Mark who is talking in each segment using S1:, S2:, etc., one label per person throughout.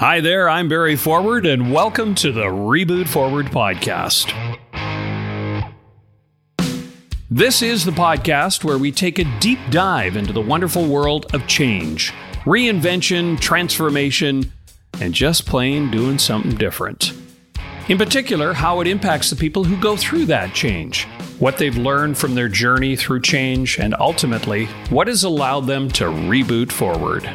S1: Hi there, I'm Barry Forward, and welcome to the Reboot Forward podcast. This is the podcast where we take a deep dive into the wonderful world of change, reinvention, transformation, and just plain doing something different. In particular, how it impacts the people who go through that change, what they've learned from their journey through change, and ultimately, what has allowed them to reboot forward.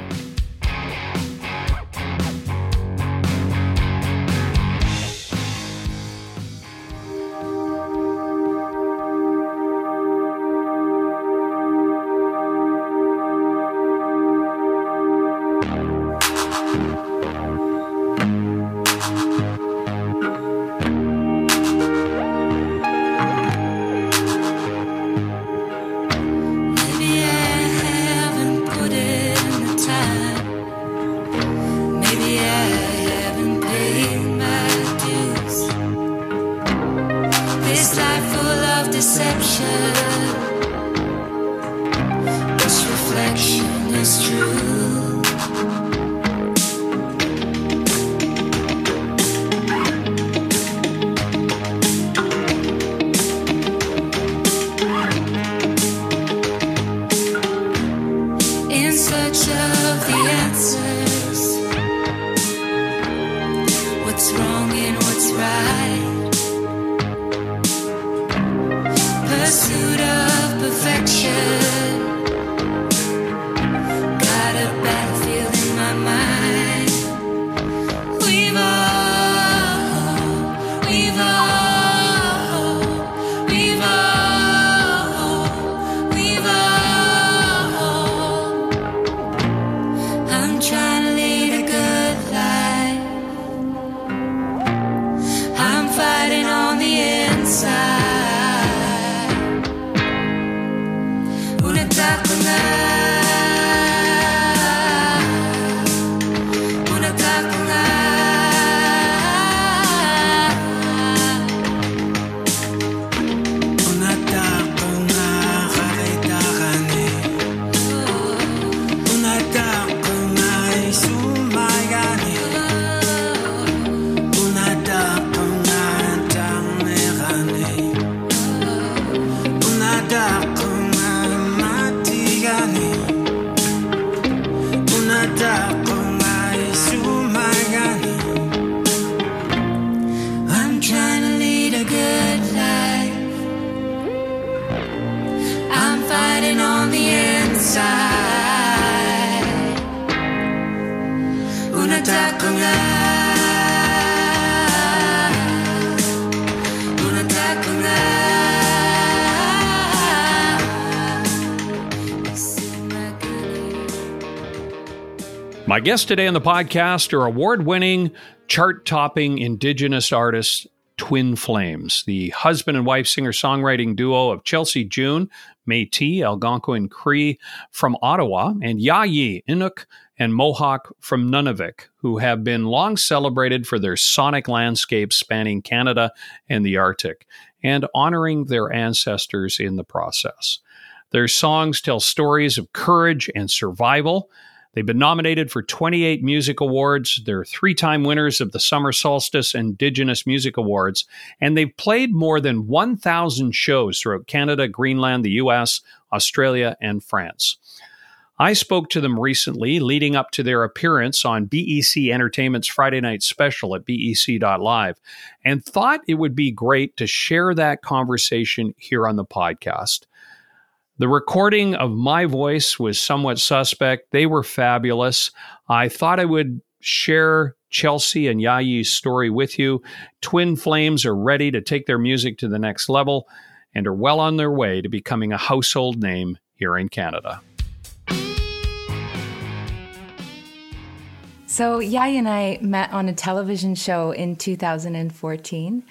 S1: My guests today on the podcast are award winning, chart topping Indigenous artists Twin Flames, the husband and wife singer songwriting duo of Chelsey June, Metis, Algonquin Cree from Ottawa, and Jaaji Inuk and Mohawk from Nunavik, who have been long celebrated for their sonic landscapes spanning Canada and the Arctic, and honoring their ancestors in the process. Their songs tell stories of courage and survival They've been nominated for 28 music awards. They're three time winners of the Summer Solstice Indigenous Music Awards, and they've played more than 1,000 shows throughout Canada, Greenland, the US, Australia, and France. I spoke to them recently leading up to their appearance on BEC Entertainment's Friday night special at bec.live and thought it would be great to share that conversation here on the podcast. The recording of my voice was somewhat suspect. They were fabulous. I thought I would share Chelsey and Jaaji's story with you. Twin Flames are ready to take their music to the next level and are well on their way to becoming a household name here in Canada.
S2: So, Jaaji and I met on a television show in 2014.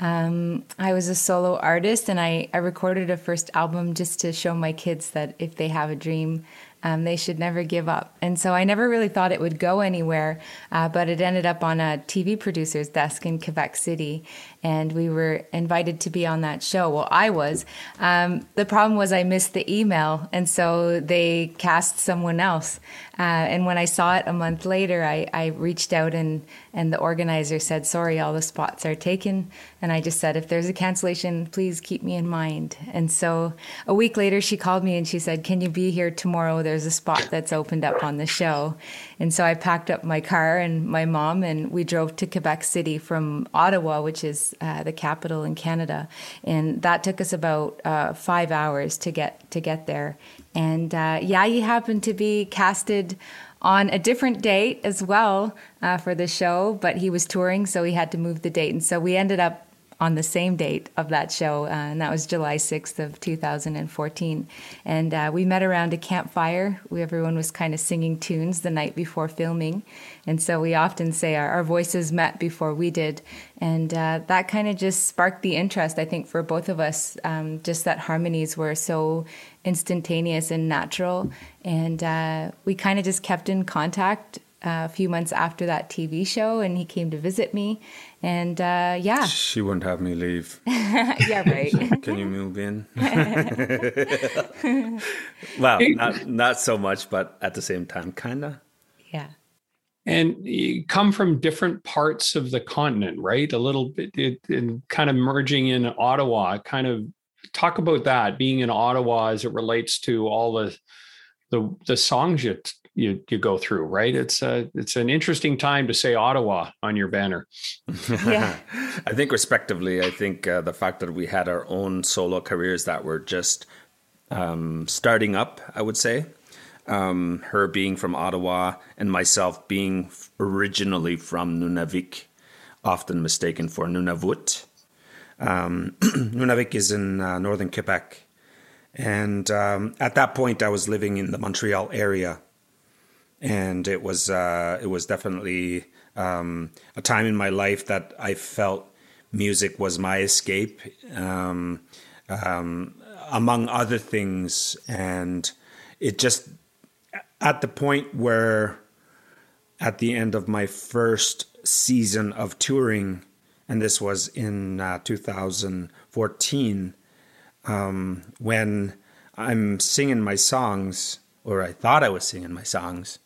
S2: Um, I was a solo artist and I, I recorded a first album just to show my kids that if they have a dream, um, they should never give up. And so I never really thought it would go anywhere, uh, but it ended up on a TV producer's desk in Quebec City. and we were invited to be on that show. Well, I was. Um, the problem was I missed the email, and so they cast someone else. Uh, and when I saw it a month later, I, I reached out and and the organizer said, "Sorry, all the spots are taken." And I just said, "If there's a cancellation, please keep me in mind." And so a week later, she called me and she said, "Can you be here tomorrow? There's a spot that's opened up on the show." And so I packed up my car and my mom, and we drove to Quebec City from Ottawa, which is uh, the capital in Canada, and that took us about uh, five hours to get to get there. And uh, Jaaji happened to be casted on a different date as well uh, for the show, but he was touring, so he had to move the date. And so we ended up on the same date of that show, uh, and that was July 6th of 2014. And uh, we met around a campfire. We, everyone was kind of singing tunes the night before filming, and so we often say our, our voices met before we did, and uh, that kind of just sparked the interest. I think for both of us, um, just that harmonies were so instantaneous and natural, and uh, we kind of just kept in contact a few months after that TV show, and he came to visit me. And uh, yeah,
S3: she wouldn't have me leave.
S2: yeah, right.
S3: Can you move in? well, not not so much, but at the same time, kinda.
S2: Yeah.
S1: And you come from different parts of the continent, right? A little bit, it, and kind of merging in Ottawa. Kind of talk about that being in Ottawa as it relates to all the the the songs you you you go through, right? It's a it's an interesting time to say Ottawa on your banner.
S3: yeah, I think respectively, I think uh, the fact that we had our own solo careers that were just um, starting up, I would say. Um, her being from Ottawa and myself being originally from Nunavik, often mistaken for Nunavut. Um, Nunavik is in uh, northern Quebec. And um, at that point, I was living in the Montreal area and it was uh, it was definitely um, a time in my life that I felt music was my escape, um, um, among other things, and it just at the point where at the end of my first season of touring, and this was in uh, 2014, um, when I'm singing my songs, or I thought I was singing my songs,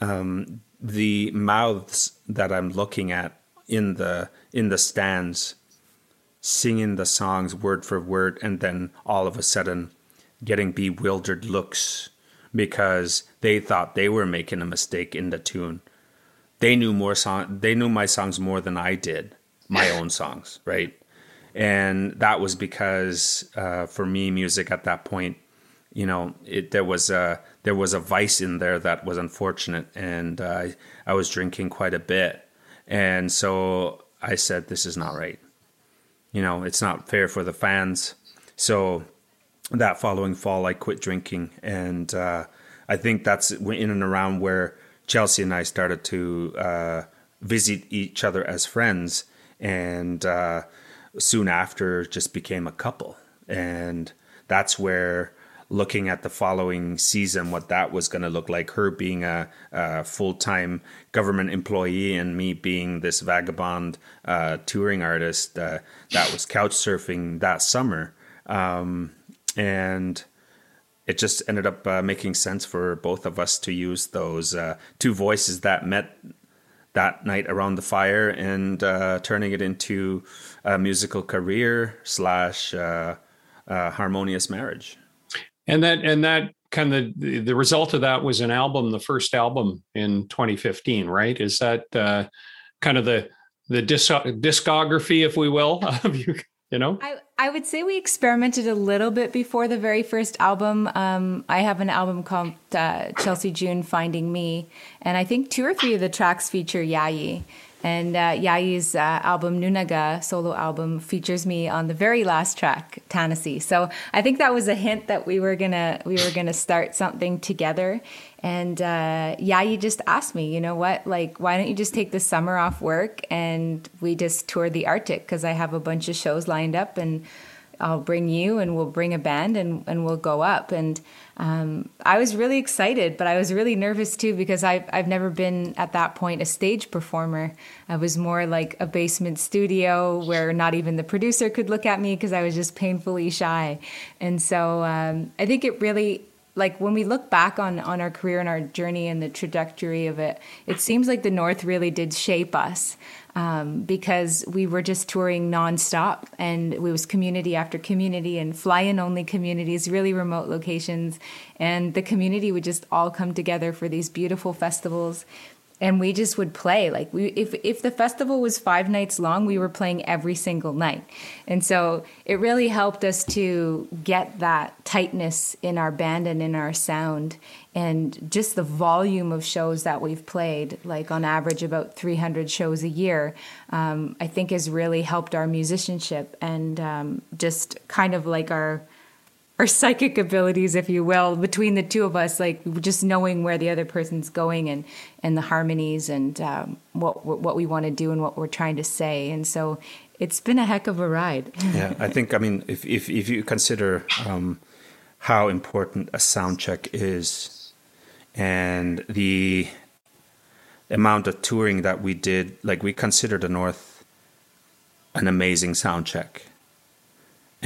S3: um, the mouths that I'm looking at in the in the stands, singing the songs word for word, and then all of a sudden getting bewildered looks because they thought they were making a mistake in the tune. They knew more song. They knew my songs more than I did my own songs, right? And that was because uh, for me, music at that point, you know, it there was a there was a vice in there that was unfortunate, and uh, I was drinking quite a bit, and so I said, "This is not right. You know, it's not fair for the fans." So that following fall, I quit drinking, and uh, I think that's in and around where Chelsey and I started to uh, visit each other as friends, and uh, soon after, just became a couple, and that's where looking at the following season, what that was going to look like. Her being a, a full time government employee and me being this vagabond uh, touring artist uh, that was couch surfing that summer. Um, and it just ended up uh, making sense for both of us to use those uh, two voices that met that night around the fire and uh, turning it into a musical career slash uh, harmonious marriage
S1: and that and that kind of the, the result of that was an album the first album in 2015 right? Is that uh, kind of the the disc- discography if we will of you you know?
S2: I, I would say we experimented a little bit before the very first album. Um, i have an album called uh, chelsey june finding me. And i think two or three of the tracks feature jaaji and uh, Jaaji's uh, album Nunaga solo album features me on the very last track, Tennessee. So I think that was a hint that we were gonna we were gonna start something together. And uh, Jaaji just asked me, you know what, like why don't you just take the summer off work and we just tour the Arctic because I have a bunch of shows lined up and I'll bring you and we'll bring a band and, and we'll go up. And um, I was really excited, but I was really nervous too because I've, I've never been at that point a stage performer. I was more like a basement studio where not even the producer could look at me because I was just painfully shy. And so um, I think it really like when we look back on on our career and our journey and the trajectory of it, it seems like the North really did shape us um, because we were just touring nonstop and it was community after community and fly-in only communities, really remote locations, and the community would just all come together for these beautiful festivals and we just would play like we if if the festival was 5 nights long we were playing every single night. And so it really helped us to get that tightness in our band and in our sound and just the volume of shows that we've played like on average about 300 shows a year um, i think has really helped our musicianship and um, just kind of like our our psychic abilities, if you will, between the two of us, like just knowing where the other person's going and and the harmonies and um, what what we want to do and what we're trying to say. And so it's been a heck of a ride.
S3: yeah, I think. I mean, if if if you consider um, how important a sound check is, and the amount of touring that we did, like we consider the North an amazing sound check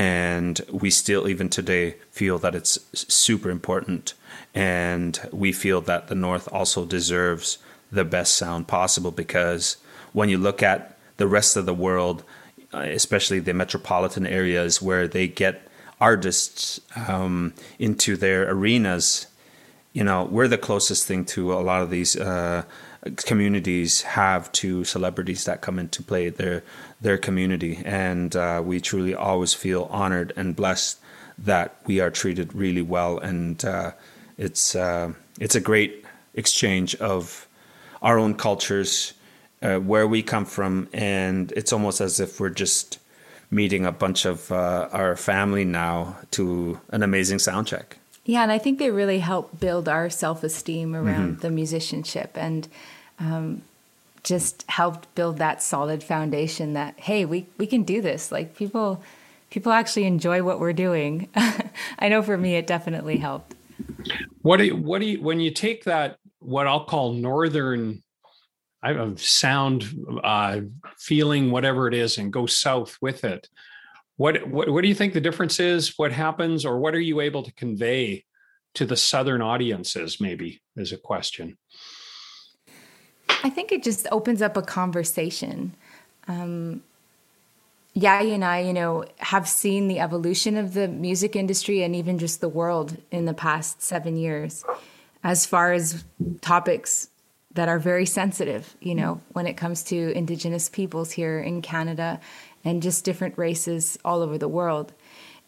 S3: and we still even today feel that it's super important. And we feel that the north also deserves the best sound possible because when you look at the rest of the world especially the metropolitan areas where they get artists um, into their arenas you know we're the closest thing to a lot of these uh, communities have to celebrities that come into play their their community, and uh, we truly always feel honored and blessed that we are treated really well, and uh, it's uh, it's a great exchange of our own cultures, uh, where we come from, and it's almost as if we're just meeting a bunch of uh, our family now to an amazing sound check.
S2: Yeah, and I think they really help build our self esteem around mm-hmm. the musicianship and um, just helped build that solid foundation that hey, we we can do this. Like people people actually enjoy what we're doing. I know for me, it definitely helped.
S1: What do you, what do you when you take that what I'll call northern I have sound uh, feeling whatever it is and go south with it what, what what do you think the difference is? What happens, or what are you able to convey to the southern audiences? Maybe is a question.
S2: I think it just opens up a conversation. Um, Jaaji and I, you know, have seen the evolution of the music industry and even just the world in the past seven years, as far as topics that are very sensitive, you know, when it comes to Indigenous peoples here in Canada and just different races all over the world.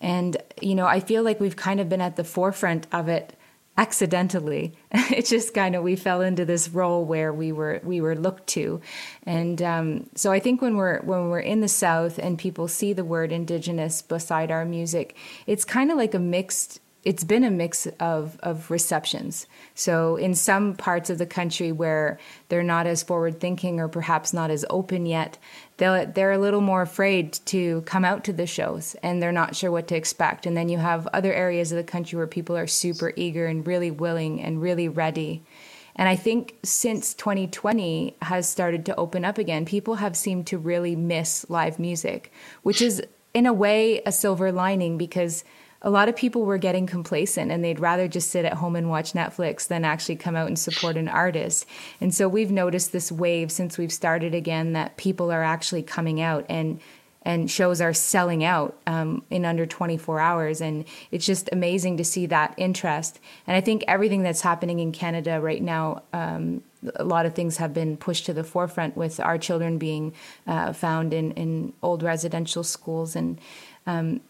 S2: And, you know, I feel like we've kind of been at the forefront of it accidentally. it's just kind of we fell into this role where we were we were looked to, and um, so I think when we're when we're in the South and people see the word Indigenous beside our music, it's kind of like a mixed it's been a mix of, of receptions. So, in some parts of the country where they're not as forward thinking or perhaps not as open yet, they're, they're a little more afraid to come out to the shows and they're not sure what to expect. And then you have other areas of the country where people are super eager and really willing and really ready. And I think since 2020 has started to open up again, people have seemed to really miss live music, which is in a way a silver lining because a lot of people were getting complacent and they'd rather just sit at home and watch Netflix than actually come out and support an artist. And so we've noticed this wave since we've started again that people are actually coming out and and shows are selling out um, in under 24 hours. And it's just amazing to see that interest. And i think everything that's happening in canada right now um, a lot of things have been pushed to the forefront with our children being uh, found in, in old residential schools. And um,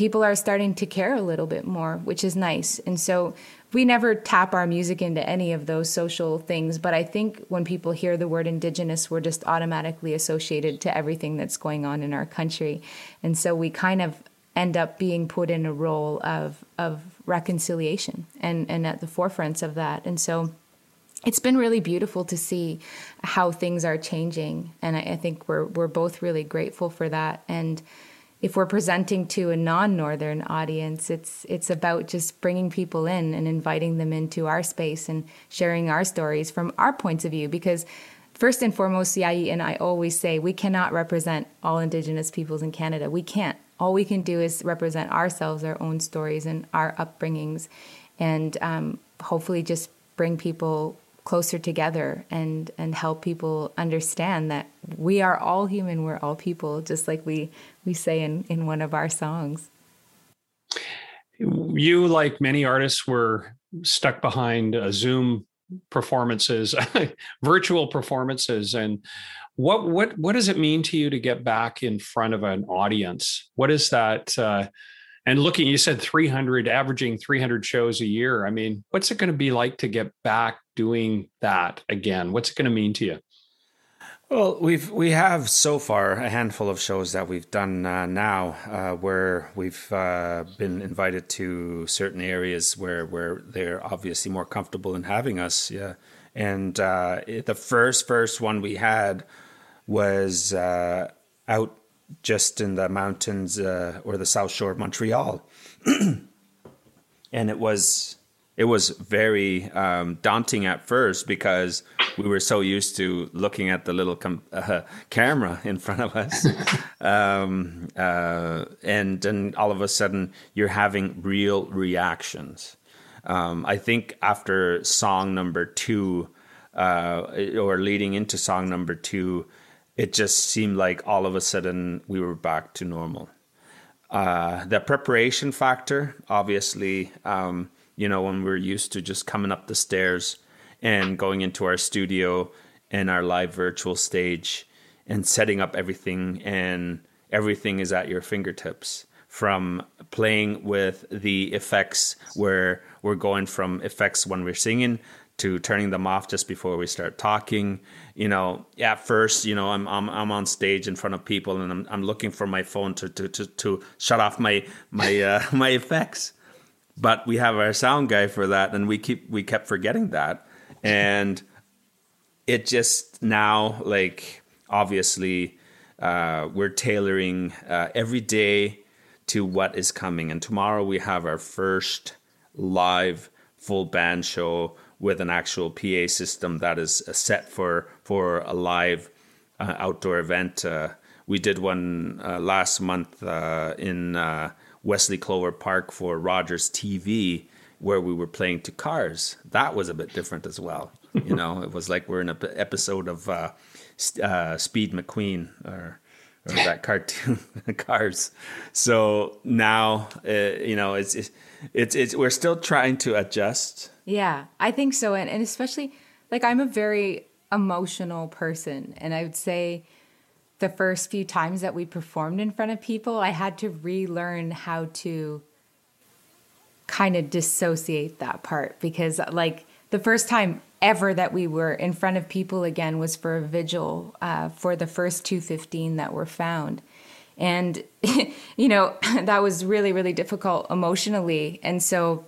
S2: people are starting to care a little bit more, which is nice. And so we never tap our music into any of those social things, but I think when people hear the word indigenous, we're just automatically associated to everything that's going on in our country. And so we kind of end up being put in a role of of reconciliation and and at the forefronts of that. And so it's been really beautiful to see how things are changing and I, I think we're we're both really grateful for that and if we're presenting to a non-northern audience it's it's about just bringing people in and inviting them into our space and sharing our stories from our points of view. Because first and foremost CIE and I always say we cannot represent all indigenous peoples in Canada. We can't. All we can do is represent ourselves our own stories and our upbringings and um, hopefully just bring people closer together and and help people understand that we are all human we're all people just like we we say in in one of our songs.
S1: You like many artists were stuck behind uh, zoom performances virtual performances. And what what what does it mean to you to get back in front of an audience? What is that uh, and looking you said 300 averaging 300 shows a year. I mean what's it going to be like to get back doing that again? What's it going to mean to you
S3: well we've we have so far a handful of shows that we've done uh, now uh, where we've uh, been invited to certain areas where where they're obviously more comfortable in having us yeah. And uh, the first first one we had was uh, out just in the mountains uh, or the south shore of Montreal, and it was it was very um, daunting at first because we were so used to looking at the little com- uh, camera in front of us, um, uh, and then all of a sudden you're having real reactions. Um, I think after song number two, uh, or leading into song number two, it just seemed like all of a sudden we were back to normal. Uh, the preparation factor, obviously, um, you know, when we're used to just coming up the stairs and going into our studio and our live virtual stage and setting up everything, and everything is at your fingertips from playing with the effects where we're going from effects when we're singing to turning them off just before we start talking. You know, at first, you know, I'm I'm I'm on stage in front of people and I'm I'm looking for my phone to to to, to shut off my my uh, my effects. But we have our sound guy for that, and we keep we kept forgetting that, and it just now like obviously uh, we're tailoring uh, every day to what is coming, and tomorrow we have our first live full band show with an actual PA system that is uh, set for for a live uh, outdoor event. Uh, we did one uh, last month in Wesley Clover Park for Rogers TV, where we were playing to cars. That was a bit different as well. You know, it was like we're in an episode of uh, uh, Speed McQueen or or that cartoon Cars. So now, uh, you know, it's, it's, it's it's we're still trying to adjust.
S2: Yeah, I think so, and and especially like I'm a very emotional person, and I would say the first few times that we performed in front of people, I had to relearn how to kind of dissociate that part because like the first time ever that we were in front of people again was for a vigil uh, for the first 215 that were found. And, you know, that was really, really difficult emotionally. And so,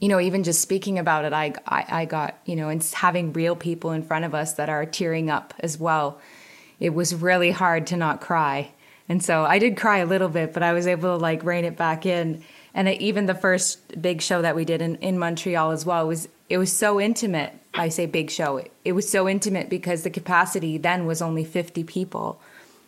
S2: you know, even just speaking about it, I, I, I got, you know, and having real people in front of us that are tearing up as well, it was really hard to not cry. And so I did cry a little bit, but I was able to like rein it back in. And even the first big show that we did in, in Montreal as well was it was so intimate. I say big show. It, it was so intimate because the capacity then was only 50 people.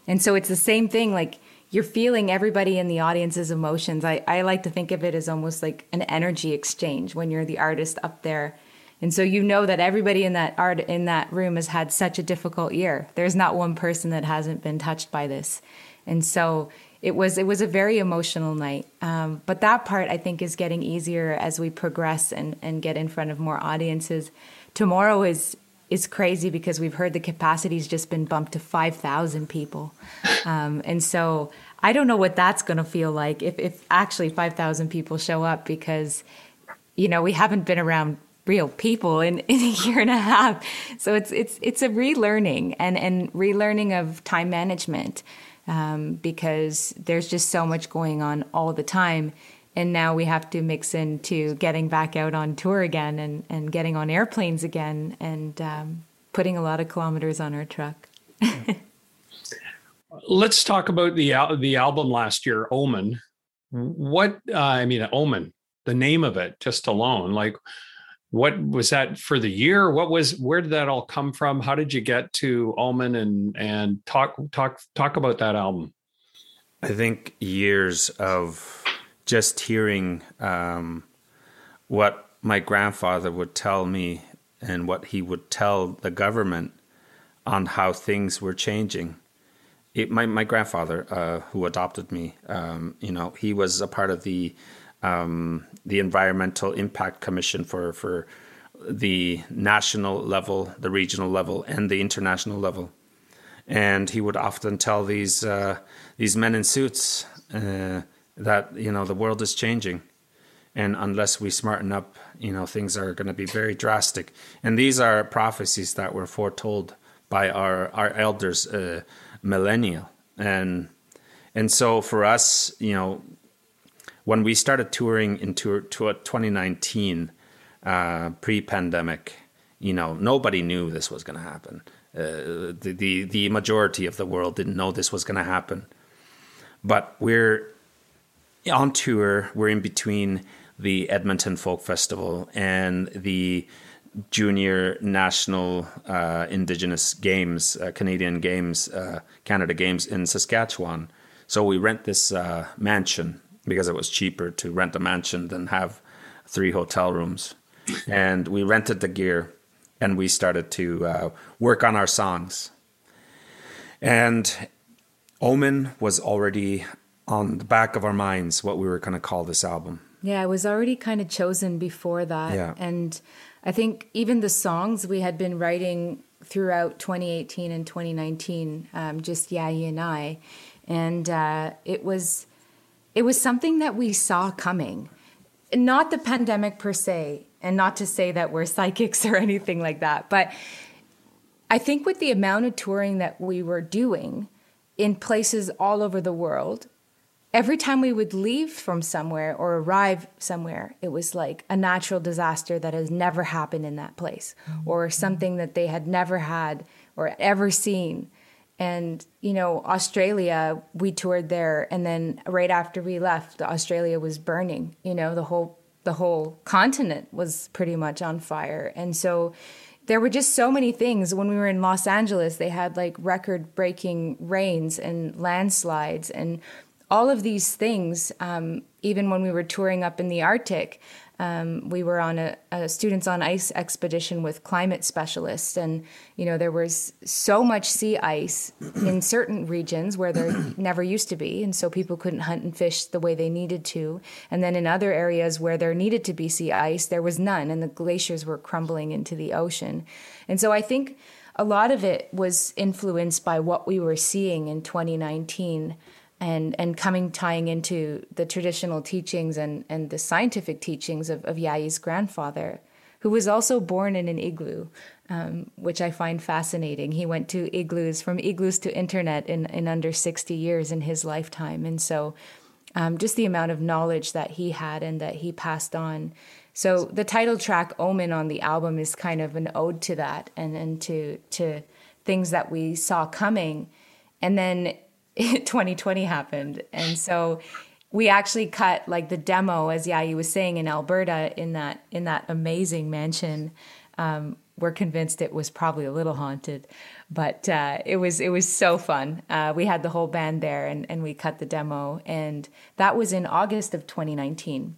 S2: And so it's the same thing. Like you're feeling everybody in the audience's emotions. I, I like to think of it as almost like an energy exchange when you're the artist up there. And so you know that everybody in that art in that room has had such a difficult year. There's not one person that hasn't been touched by this. And so it was it was a very emotional night. Um, but that part I think is getting easier as we progress and and get in front of more audiences. Tomorrow is is crazy because we've heard the capacity's just been bumped to 5,000 people. Um, and so I don't know what that's going to feel like if, if actually 5,000 people show up because, you know, we haven't been around real people in, in a year and a half. So it's, it's, it's a relearning and, and relearning of time management um, because there's just so much going on all the time. And now we have to mix into getting back out on tour again and, and getting on airplanes again and um, putting a lot of kilometers on our truck.
S1: let's talk about the the album last year, Omen. What uh, I mean, Omen, the name of it just alone, like what was that for the year? What was where did that all come from? How did you get to Omen and and talk talk talk about that album?
S3: I think years of just hearing um, what my grandfather would tell me and what he would tell the government on how things were changing. It, my my grandfather, uh, who adopted me, um, you know, he was a part of the um, the Environmental Impact Commission for for the national level, the regional level, and the international level. And he would often tell these uh, these men in suits uh, that you know the world is changing, and unless we smarten up, you know things are going to be very drastic. And these are prophecies that were foretold by our our elders, uh, millennial, and and so for us, you know, when we started touring in tour, tour 2019, uh, pre-pandemic, you know, nobody knew this was going to happen. Uh, the, the the majority of the world didn't know this was going to happen, but we're on tour. We're in between the Edmonton Folk Festival and the Junior National uh, Indigenous Games, uh, Canadian Games, uh, Canada Games in Saskatchewan. So we rent this uh, mansion because it was cheaper to rent a mansion than have three hotel rooms. and we rented the gear and we started to uh, work on our songs. And Omen was already on the back of our minds what we were going to call this album.
S2: Yeah, it was already kind of chosen before that.
S3: Yeah.
S2: And I think even the songs we had been writing throughout 2018 and 2019, um, just Jaaji and I, and uh, it was it was something that we saw coming, not the pandemic per se, and not to say that we're psychics or anything like that, but I think with the amount of touring that we were doing in places all over the world, every time we would leave from somewhere or arrive somewhere, it was like a natural disaster that has never happened in that place mm-hmm. or something that they had never had or ever seen. And, you know, Australia, we toured there and then right after we left, Australia was burning, you know, the whole the whole continent was pretty much on fire. And so there were just so many things. When we were in Los Angeles, they had like record breaking rains and landslides and all of these things. Um, even when we were touring up in the Arctic, um, we were on a, a, students on ice expedition with climate specialists, and you know there was so much sea ice in certain regions where there never used to be, and so people couldn't hunt and fish the way they needed to. And then in other areas where there needed to be sea ice, there was none, and the glaciers were crumbling into the ocean. And so I think a lot of it was influenced by what we were seeing in 2019 and and coming tying into the traditional teachings and and the scientific teachings of, of Jaaji's grandfather, who was also born in an igloo, um, which I find fascinating. He went to igloos from igloos to internet in in under sixty years in his lifetime, and so um, just the amount of knowledge that he had and that he passed on. So the title track "Omen" on the album is kind of an ode to that and and to to things that we saw coming, and then 2020 happened. And so we actually cut like the demo, as Jaaji was saying, in Alberta in that in that amazing mansion. Um, we're convinced it was probably a little haunted, but uh, it was it was so fun. Uh, we had the whole band there, and and we cut the demo, and that was in August of 2019.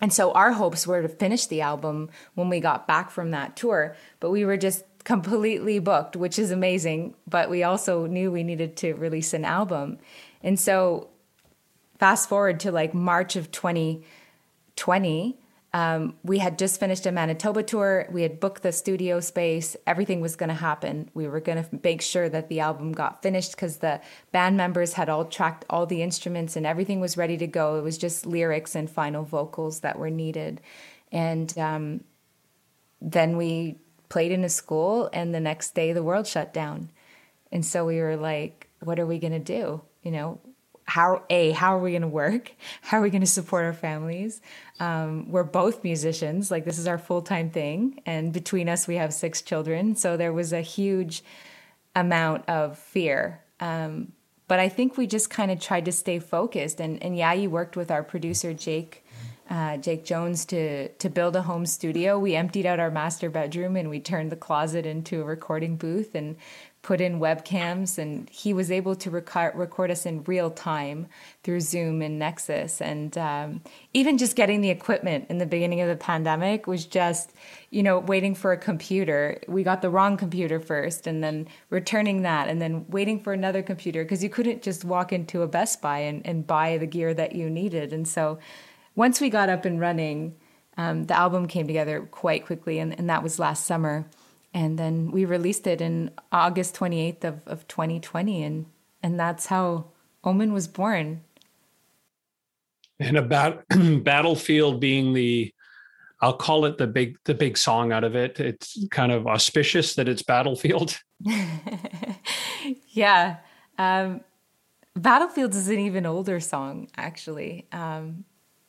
S2: And so our hopes were to finish the album when we got back from that tour, but we were just completely booked, which is amazing. But we also knew we needed to release an album. And so, fast forward to like March of 2020, um, we had just finished a Manitoba tour. We had booked the studio space. Everything was going to happen. We were going to make sure that the album got finished because the band members had all tracked all the instruments and everything was ready to go. It was just lyrics and final vocals that were needed. And um, then we played in a school, and the next day the world shut down. And so we were like, what are we going to do? You know, how a how are we going to work how are we going to support our families um, we're both musicians like this is our full-time thing and between us we have six children so there was a huge amount of fear um, but I think we just kind of tried to stay focused. And, and yeah, you worked with our producer, Jake. Uh, Jake Jones to to build a home studio. We emptied out our master bedroom and we turned the closet into a recording booth and put in webcams. And he was able to record, record us in real time through zoom and nexus. And um, even just getting the equipment in the beginning of the pandemic was just you know waiting for a computer. We got the wrong computer first and then returning that and then waiting for another computer because you couldn't just walk into a best buy and, and buy the gear that you needed. And so once we got up and running um, the album came together quite quickly and, and that was last summer and then we released it in August 28th of, of 2020 and and that's how Omen was born.
S1: And about Battlefield being the I'll call it the big the big song out of it. It's kind of auspicious that it's Battlefield.
S2: yeah. Um, Battlefield is an even older song, actually. Um,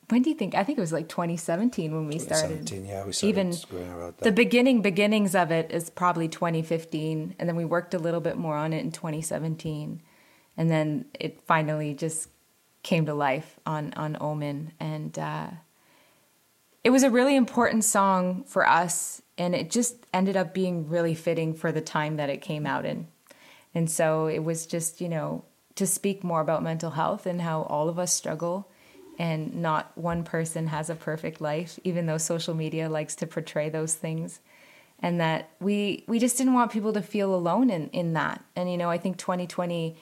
S2: when do you think? I think it was like 2017 when we started.
S3: Yeah, we started
S2: even the beginning beginnings of it is probably 2015, and then we worked a little bit more on it in 2017, and then it finally just came to life on on Omen, and uh, it was a really important song for us, and it just ended up being really fitting for the time that it came out in, and so it was just you know to speak more about mental health and how all of us struggle and not one person has a perfect life even though social media likes to portray those things. And that we we just didn't want people to feel alone in in that. And you know i think 2020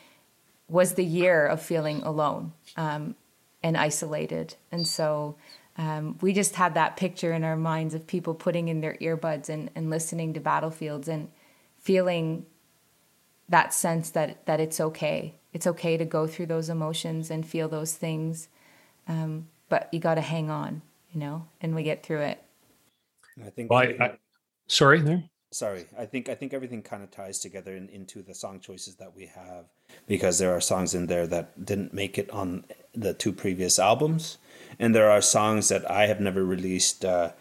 S2: was the year of feeling alone um, and isolated. And so um, we just had that picture in our minds of people putting in their earbuds and, and listening to battlefields and feeling that sense that that it's okay. It's okay to go through those emotions and feel those things um, but you got to hang on, you know, and we get through it.
S3: I think.
S1: Well, I, I, sorry, there.
S3: Sorry, I think I think everything kind of ties together in, into the song choices that we have because there are songs in there that didn't make it on the two previous albums, and there are songs that I have never released. Uh,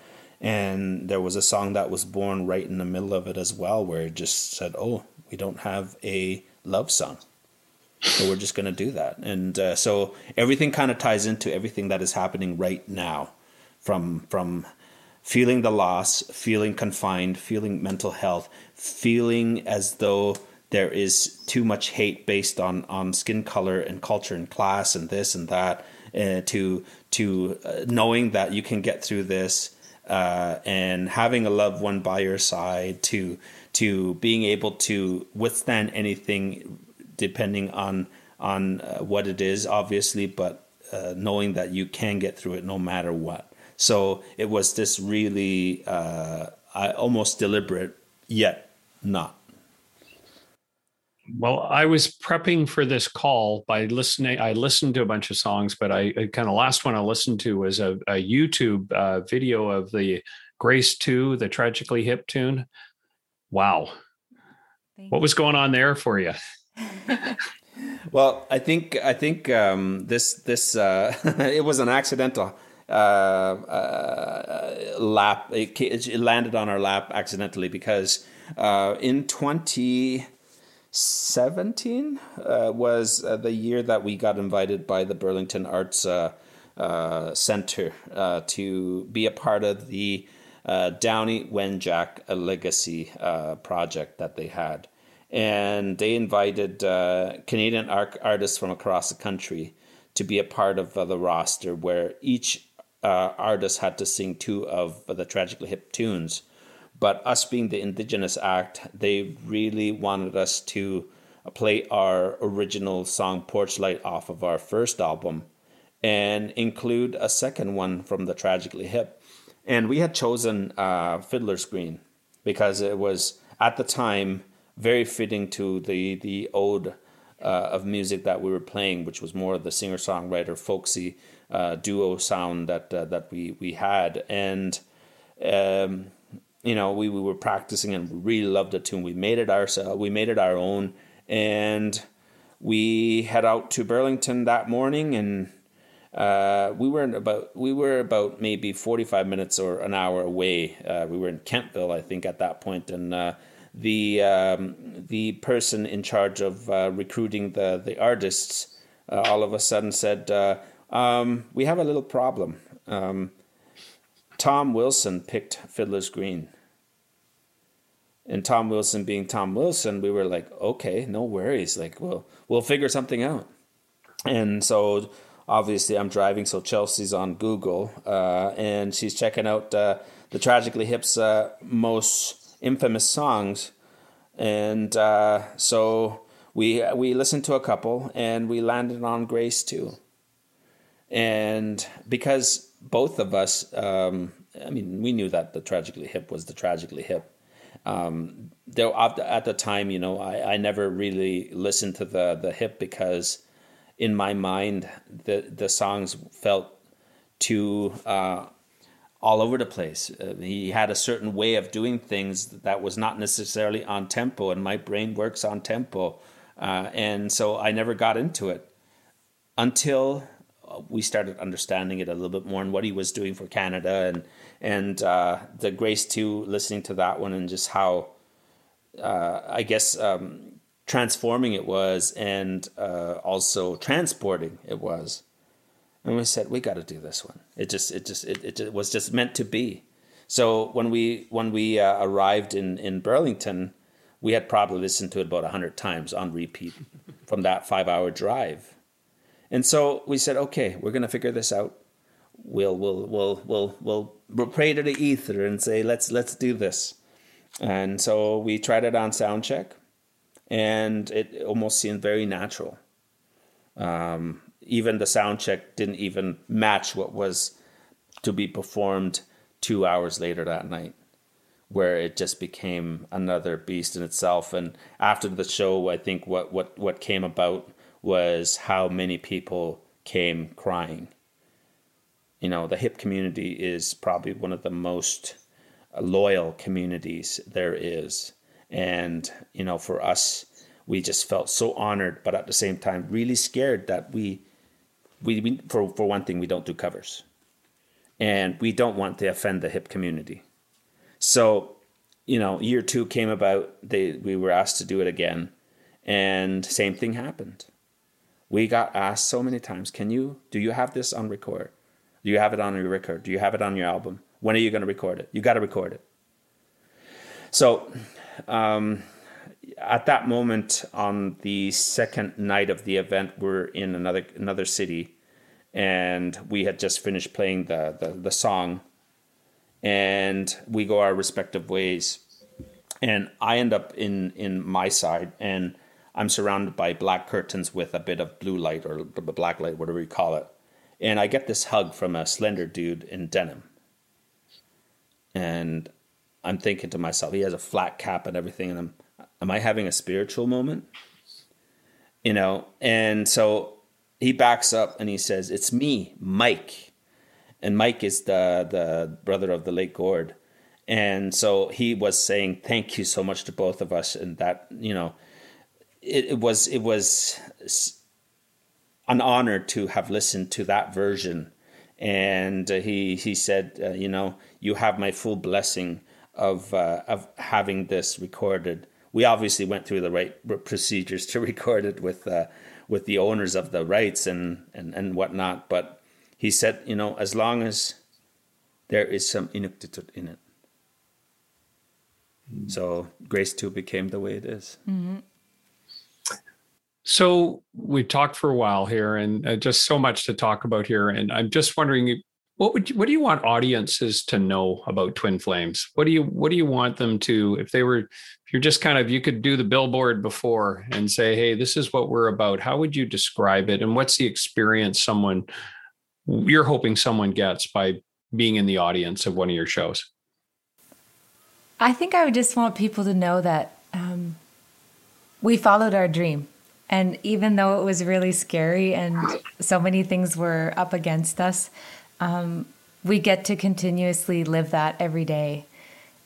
S3: and there was a song that was born right in the middle of it as well, where it just said, "Oh, we don't have a love song." So we're just going to do that. And uh, so everything kind of ties into everything that is happening right now from from feeling the loss, feeling confined, feeling mental health, feeling as though there is too much hate based on on skin color and culture and class and this and that uh, to to uh, knowing that you can get through this uh, and having a loved one by your side to to being able to withstand anything depending on on uh, what it is, obviously, but uh, knowing that you can get through it no matter what. So it was this really uh, almost deliberate, yet not.
S1: Well, I was prepping for this call by listening. I listened to a bunch of songs, but I, I kind of last one I listened to was a, a YouTube uh, video of the Grace, Too, the Tragically Hip tune. Wow. Thank what was going on there for you?
S3: well, I think I think um, this this uh, it was an accidental uh, uh, lap. It, it, landed on our lap accidentally because uh, in 2017 uh, was uh, the year that we got invited by the Burlington Arts Center to be a part of the Downie Wenjack Legacy project that they had and they invited uh, Canadian art- artists from across the country to be a part of uh, the roster, where each uh, artist had to sing two of the Tragically Hip tunes. But us being the Indigenous act, they really wanted us to play our original song Porch Light off of our first album and include a second one from the Tragically Hip. And we had chosen uh, Fiddler's Green because it was at the time very fitting to the the ode uh, of music that we were playing, which was more of the singer songwriter folksy uh, duo sound that uh, that we we had, and um, you know we, we were practicing and we really loved the tune. We made it ourselves. We made it our own, and we head out to Burlington that morning and. Uh, we were about we were about maybe forty five minutes or an hour away. Uh, we were in Kentville, I think, at that point, and uh, the um, the person in charge of uh, recruiting the the artists uh, all of a sudden said, uh, um, "We have a little problem. Um, Tom Wilson picked Fiddler's Green." And Tom Wilson being Tom Wilson, we were like, okay, no worries. Like, we'll we'll figure something out. And so obviously I'm driving, so Chelsey's on Google, uh, and she's checking out uh, the Tragically Hip's uh, most infamous songs, and uh, so we we listened to a couple, and we landed on Grace too. And because both of us, um, I mean, we knew that the Tragically Hip was the Tragically Hip. Um, though at the time, you know, I, I never really listened to the the hip because in my mind, the the songs felt too uh, all over the place. Uh, he had a certain way of doing things that was not necessarily on tempo, and my brain works on tempo, uh, and so I never got into it until we started understanding it a little bit more and what he was doing for Canada and and uh, the Grace, Too, listening to that one and just how uh, I guess um, transforming it was and uh, also transporting it was. And we said we got to do this one. It just it just it, it was just meant to be. So when we when we uh, arrived in in Burlington, we had probably listened to it about hundred times on repeat from that five hour drive. And so we said, okay, we're going to figure this out. We'll we'll we'll we'll we'll, we'll pray to the ether and say let's let's do this. And so we tried it on sound check and it almost seemed very natural. Um, even the sound check didn't even match what was to be performed two hours later that night, where it just became another beast in itself. And after the show, I think what what what came about was how many people came crying. You know, the hip community is probably one of the most loyal communities there is and, you know, for us, we just felt so honored, but at the same time, really scared that we, we, we for, for one thing, we don't do covers. And we don't want to offend the hip community. So, you know, year two came about, they, we were asked to do it again. And same thing happened. We got asked so many times, can you, do you have this on record? Do you have it on your record? Do you have it on your album? When are you going to record it? You got to record it. So um, at that moment, on the second night of the event, we're in another another city, and we had just finished playing the, the, the song, and we go our respective ways, and I end up in in my side, and I'm surrounded by black curtains with a bit of blue light or black light, whatever you call it, and I get this hug from a slender dude in denim, and I'm thinking to myself, he has a flat cap and everything, and I'm, am I having a spiritual moment? You know, and so he backs up and he says, "It's me, Mike," and Mike is the the brother of the late Gord, and so he was saying, "Thank you so much to both of us," and that you know, it, it was it was an honor to have listened to that version and uh, he he said, uh, you know, you have my full blessing of uh, of having this recorded. We obviously went through the right procedures to record it with uh, with the owners of the rights and, and, and whatnot. But he said, you know, as long as there is some inuktitut in it. Mm-hmm. So Grace, Too became the way it is. Mm-hmm.
S1: So we've talked for a while here and uh, just so much to talk about here. And I'm just wondering what would you, what do you want audiences to know about twin flames? What do you what do you want them to if they were if you're just kind of you could do the billboard before and say hey this is what we're about. How would you describe it? And what's the experience someone you're hoping someone gets by being in the audience of one of your shows?
S2: I think i would just want people to know that um, we followed our dream. And even though it was really scary and so many things were up against us um, we get to continuously live that every day.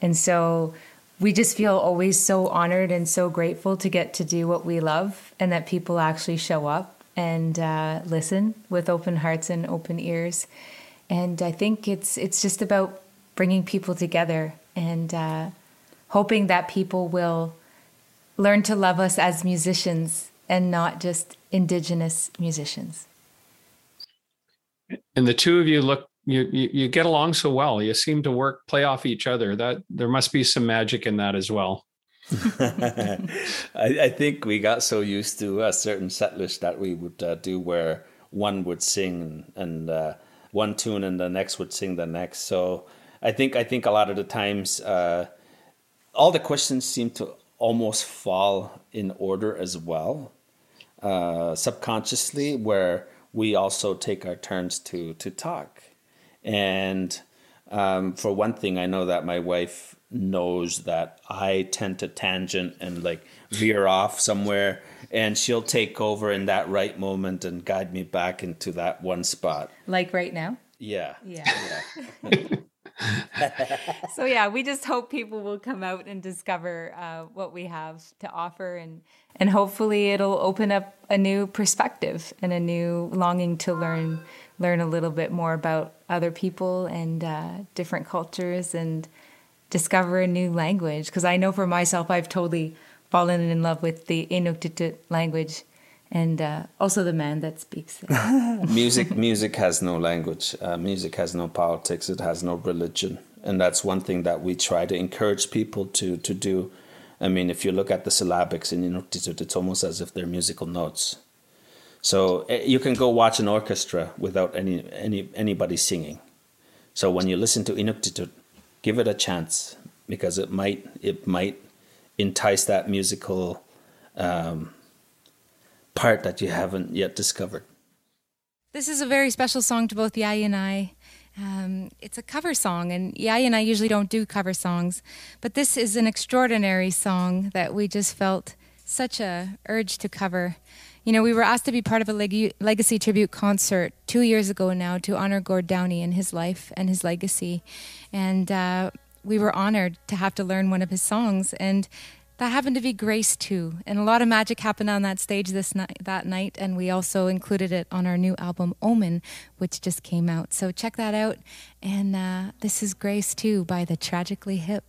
S2: And so we just feel always so honored and so grateful to get to do what we love and that people actually show up and uh, listen with open hearts and open ears. And I think it's it's just about bringing people together and uh, hoping that people will learn to love us as musicians and not just indigenous musicians.
S1: And the two of you look you, you, you get along so well. You seem to work play off each other. That there must be some magic in that as well.
S3: I, I, think we got so used to a certain set list that we would uh, do where one would sing and uh, one tune and the next would sing the next. So I think I think a lot of the times uh, all the questions seem to almost fall in order as well, uh, subconsciously, where we also take our turns to to talk. And um, for one thing, I know that my wife knows that I tend to tangent and like veer off somewhere, and she'll take over in that right moment and guide me back into that one spot.
S2: Like right now?
S3: Yeah.
S2: Yeah. yeah. so yeah, we just hope people will come out and discover uh, what we have to offer, and and hopefully it'll open up a new perspective and a new longing to learn learn a little bit more about other people and uh, different cultures and discover a new language. Because I know for myself, I've totally fallen in love with the Inuktitut language and uh, also the man that speaks
S3: music, music has no language. Uh, music has no politics. It has no religion, and that's one thing that we try to encourage people to to do. I mean, if you look at the syllabics in Inuktitut, it's almost as if they're musical notes. So eh, you can go watch an orchestra without any any anybody singing. So when you listen to Inuktitut, give it a chance because it might it might entice that musical um, part that you haven't yet discovered.
S2: This is a very special song to both Jaaji and I. Um, it's a cover song, and Jaaji and I usually don't do cover songs, but this is an extraordinary song that we just felt such a urge to cover. You know, we were asked to be part of a leg- legacy tribute concert two years ago now to honor Gord Downie and his life and his legacy, and uh, we were honored to have to learn one of his songs. And that happened to be Grace, Too, and a lot of magic happened on that stage this night, that night, and we also included it on our new album Omen, which just came out. So check that out. And uh, this is Grace, Too by the Tragically Hip.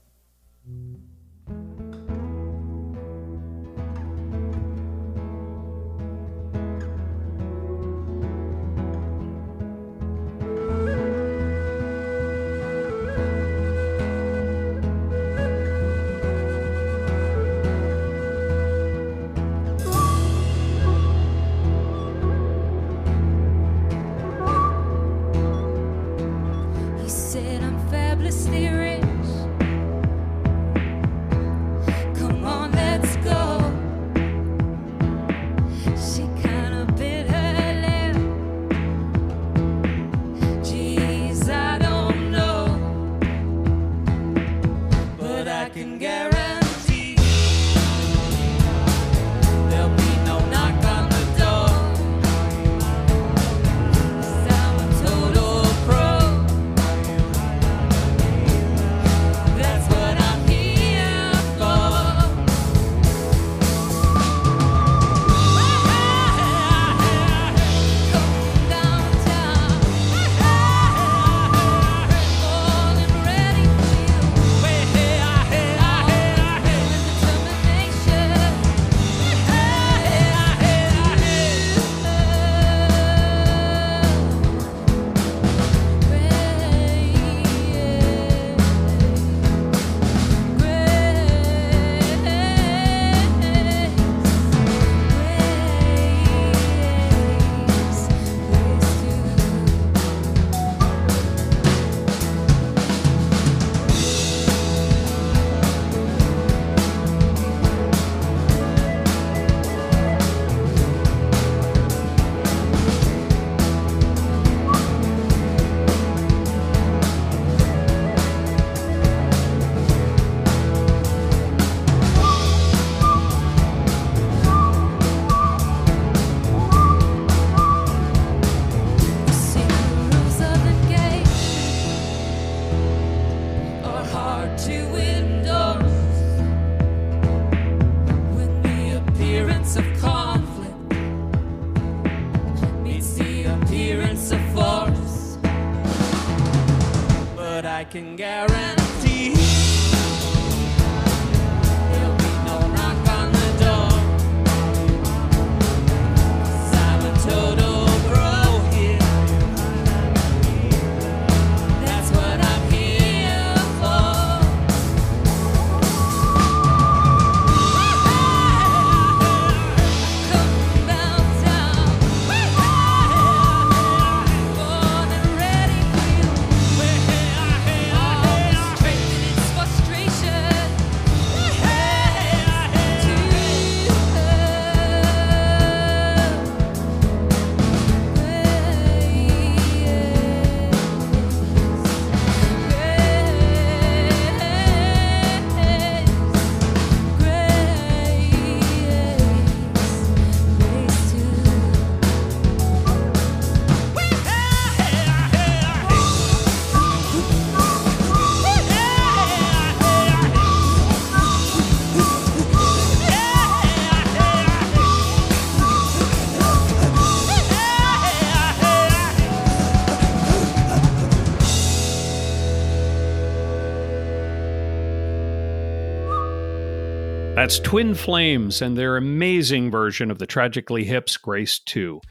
S1: That's Twin Flames and their amazing version of the Tragically Hip's Grace, Too.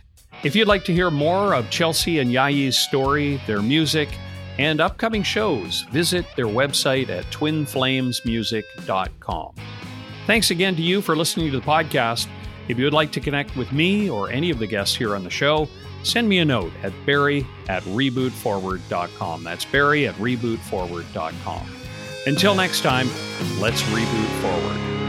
S1: If you'd like to hear more of Chelsey and Jaaji's story, their music, and upcoming shows, visit their website at twinflamesmusic.com. Thanks again to you for listening to the podcast. If you would like to connect with me or any of the guests here on the show, send me a note at barry at rebootforward.com. That's barry at rebootforward.com. Until next time, let's reboot forward.